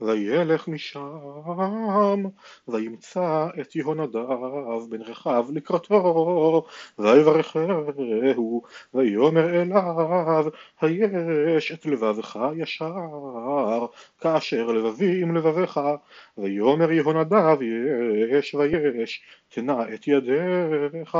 וילך משם, וימצא את יהונדב בן רחב לקראתו, ויברכהו, ויאמר אליו, היש את לבבך ישר, כאשר לבבי עם לבביך, ויאמר יהונדב, יש ויש, תנע את ידיך,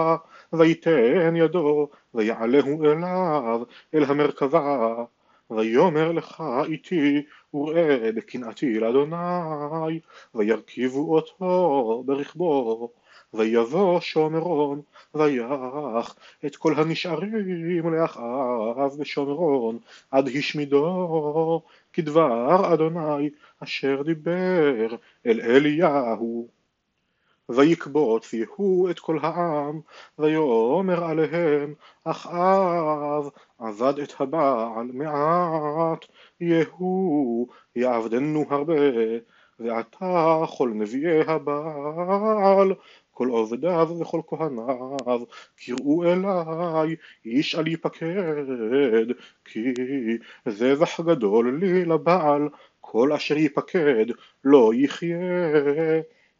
ויתן ידו, ויעלהו אליו, אל המרכבה, ויאמר לך איתי וראה בקנאתי לאדוני וירכיבו אותו ברכבו ויבוא שומרון ויח את כל הנשארים לאחאב בשומרון עד השמידו כדבר אדוני אשר דיבר אל אליהו ויקבוץ יהוא את כל העם, ויאמר עליהם, אחאב עבד את הבעל מעט, יהוא יעבדנו הרבה, ועתה כל נביאי הבעל, כל עובדיו וכל כהניו, קראו אליי, איש אל יפקד, כי זבח גדול לי לבעל, כל אשר יפקד לא יחיה.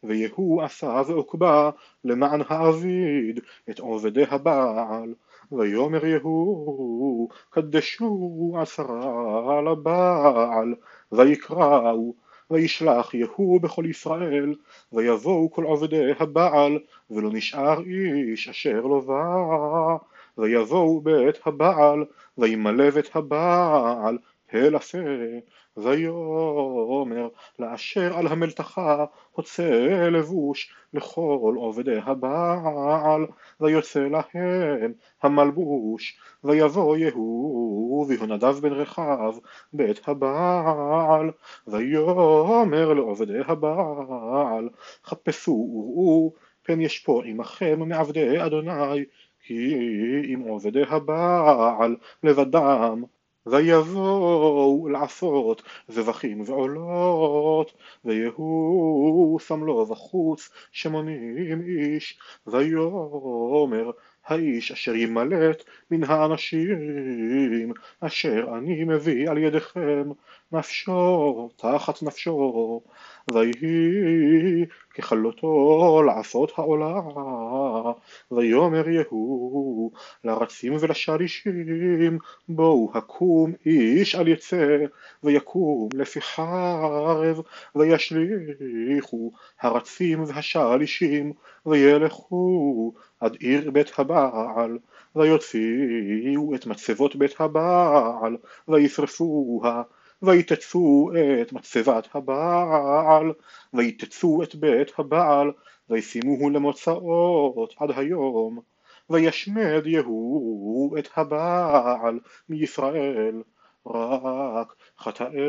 ויהוא עשה ועוקבה למען האביד את עובדי הבעל. ויאמר יהוא קדשו עשרה לבעל ויקראו וישלח יהוא בכל ישראל ויבואו כל עובדי הבעל ולא נשאר איש אשר לא בא. ויבואו בית הבעל וימלא בית הבעל אל הפה ויאמר לאשר על המלתחה הוצא לבוש לכל עובדי הבעל ויוצא להם המלבוש ויבוא יהוא ויהונדב בן רחב בית הבעל ויאמר לעובדי הבעל חפשו וראו פן יש פה עמכם מעבדי אדוני כי אם עובדי הבעל לבדם ויבואו לעשות זבחים ועולות ויהוא שם לו בחוץ שמונים איש ויאמר האיש אשר ימלט מן האנשים אשר אני מביא על ידיכם נפשו תחת נפשו ויהי ככלותו לעשות העולה ויאמר יהוא לרצים ולשלישים בואו הקום איש על יצא ויקום לפי חרב וישליכו הרצים והשלישים וילכו עד עיר בית הבעל ויוציאו את מצבות בית הבעל וישרפוה ויתצו את מצבת הבעל, ויתצו את בית הבעל, וישימוהו למוצאות עד היום, וישמד יהוא את הבעל מישראל, רק חטאי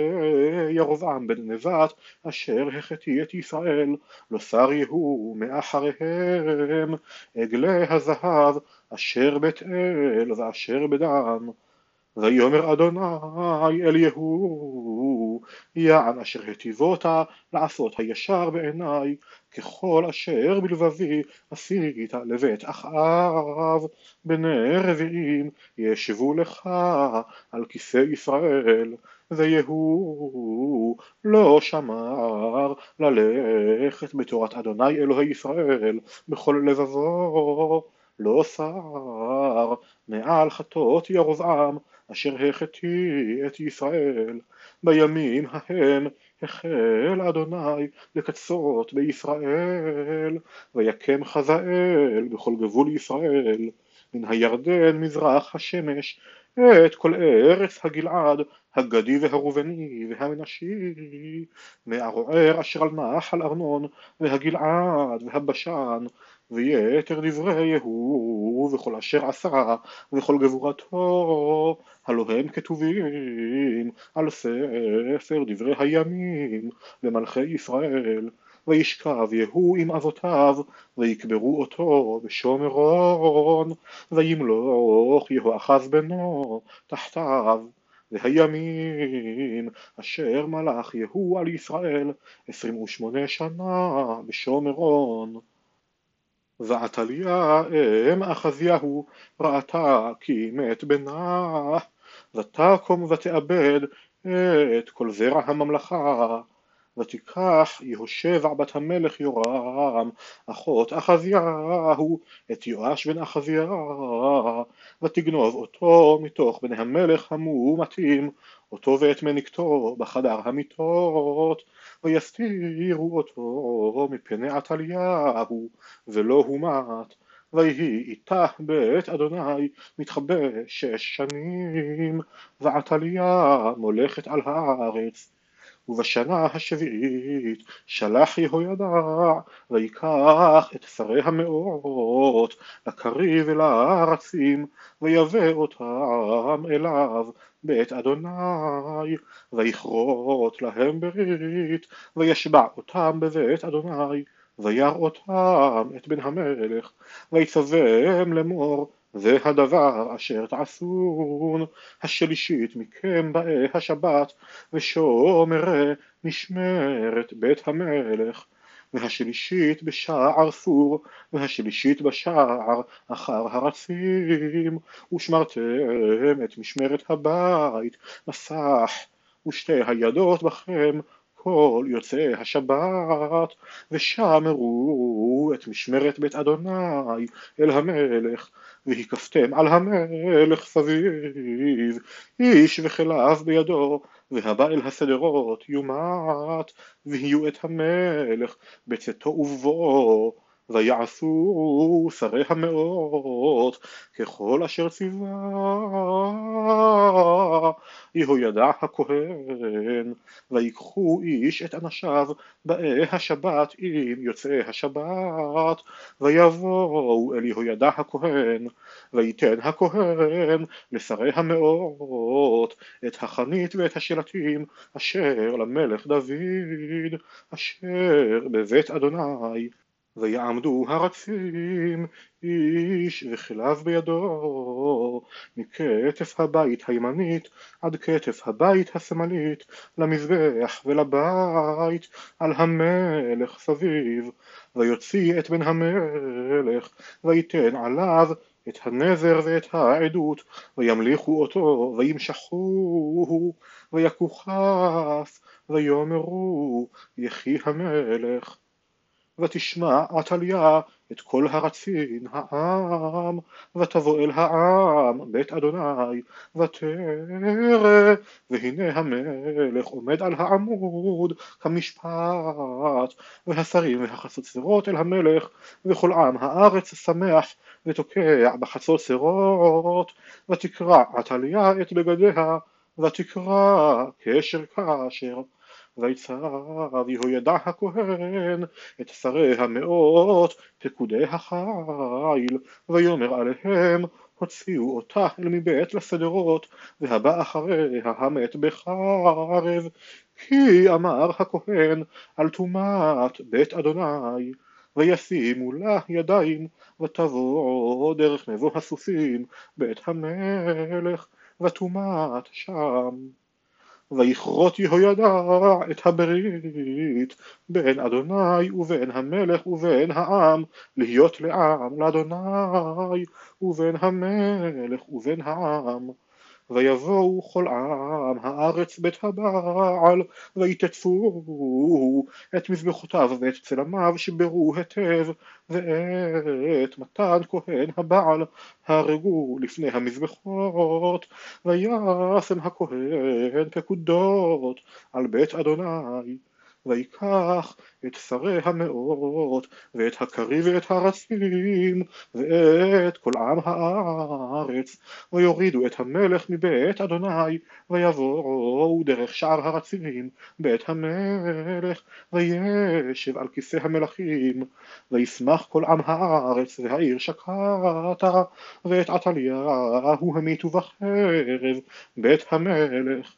ירבעם בן נבט, אשר החטיא את ישראל, לא שר יהוא מאחריהם, עגלי הזהב, אשר בית אל ואשר בדם. ויאמר אדוני אל יהוא יען אשר היטיבותה לעשות הישר בעיני ככל אשר בלבבי עשית לבית אחאב בני רביעים ישבו לך על כיסא ישראל ויהוא לא שמר ללכת בתורת אדוני אלוהי ישראל בכל לבבו לא שר מעל חטאות ירבעם אשר החטיא את ישראל. בימים ההם החל אדוני לקצות בישראל ויקם חזאל בכל גבול ישראל. מן הירדן מזרח השמש את כל ארץ הגלעד הגדי והראובני והמנשי. מהרוער אשר על נחל ארנון והגלעד והבשן ויתר דברי יהוא וכל אשר עשה וכל גבורתו. הלא הם כתובים על ספר דברי הימים למלכי ישראל וישכב יהוא עם אבותיו ויקברו אותו בשומרון וימלוך יהואחז בנו תחתיו. והימים אשר מלך יהוא על ישראל עשרים ושמונה שנה בשומרון ועתליה אם אחזיהו ראתה כי מת בנה. ותקום ותאבד את כל זרע הממלכה ותיקח יהושבע בת המלך יורם, אחות אחזיהו, את יואש בן אחזיה, ותגנוב אותו מתוך בני המלך המומתים, אותו ואת מניקתו בחדר המיטות, ויסתירו אותו מפני עתליהו, ולא הומת. ויהי איתה בית אדוני מתחבא שש שנים, ועתליה מולכת על הארץ. ובשנה השביעית שלח יהוידע ויקח את שרי המאורות לקריב ולארצים ויבא אותם אליו בית אדוני ויכרות להם ברית וישבע אותם בבית אדוני וירא אותם את בן המלך ויצווהם לאמור זה הדבר אשר תעשון השלישית מכם באי השבת ושומרי משמרת בית המלך והשלישית בשער סור והשלישית בשער אחר הרצים ושמרתם את משמרת הבית מסך ושתי הידות בכם כל יוצאי השבת ושמרו את משמרת בית אדוני אל המלך והקפתם על המלך סביב. איש וכליו בידו והבא אל הסדרות יומת ויהיו את המלך בצאתו ובואו ויעשו שרי המאות ככל אשר ציווה יהוידע הכהן ויקחו איש את אנשיו באי השבת עם יוצאי השבת. ויבואו אל יהוידע הכהן ויתן הכהן לשרי המאות את החנית ואת השלטים אשר למלך דוד אשר בבית אדוני ויעמדו הרצים איש וכליו בידו. מכתף הבית הימנית עד כתף הבית השמאלית למזבח ולבית על המלך סביב. ויוציא את בן המלך ויתן עליו את הנזר ואת העדות וימליכו אותו וימשכוהו ויכו כף ויאמרו יחי המלך ותשמע עתליה את כל הרצין העם, ותבוא אל העם בית אדוני, ותרא, והנה המלך עומד על העמוד כמשפט, והשרים והחצוצרות אל המלך, וכל עם הארץ שמח ותוקע בחצוצרות, ותקרע עתליה את בגדיה, ותקרא קשר כאשר. ויצב יהוידע הכהן את שרי המאות פקודי החיל ויאמר עליהם הוציאו אותה אל מבית לסדרות והבא אחריה המת בחרב כי אמר הכהן על טומאת בית אדוני וישימו לה ידיים ותבוא דרך מבוא הסוסים בית המלך וטומאת שם ויכרות יהוידע את הברית בין אדוני ובין המלך ובין העם להיות לעם לאדוני ובין המלך ובין העם ויבואו כל עם הארץ בית הבעל ויתצו את מזבחותיו ואת צלמיו שברו היטב ואת מתן כהן הבעל הרגו לפני המזבחות וישם הכהן פקודות על בית אדוני ויקח את שרי המאות ואת הקרי ואת הרצים ואת כל עם הארץ ויורידו את המלך מבית אדוני ויבואו דרך שער הרצים בית המלך וישב על כיסא המלכים וישמח כל עם הארץ והעיר שקעתה ואת עתליהו המיתו בחרב בית המלך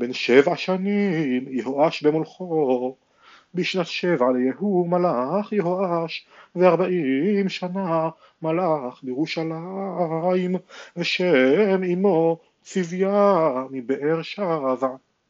בן שבע שנים יהואש במולכו. בשנת שבע ליהוא מלך יהואש וארבעים שנה מלך בירושלים ושם אמו צביה מבאר שבע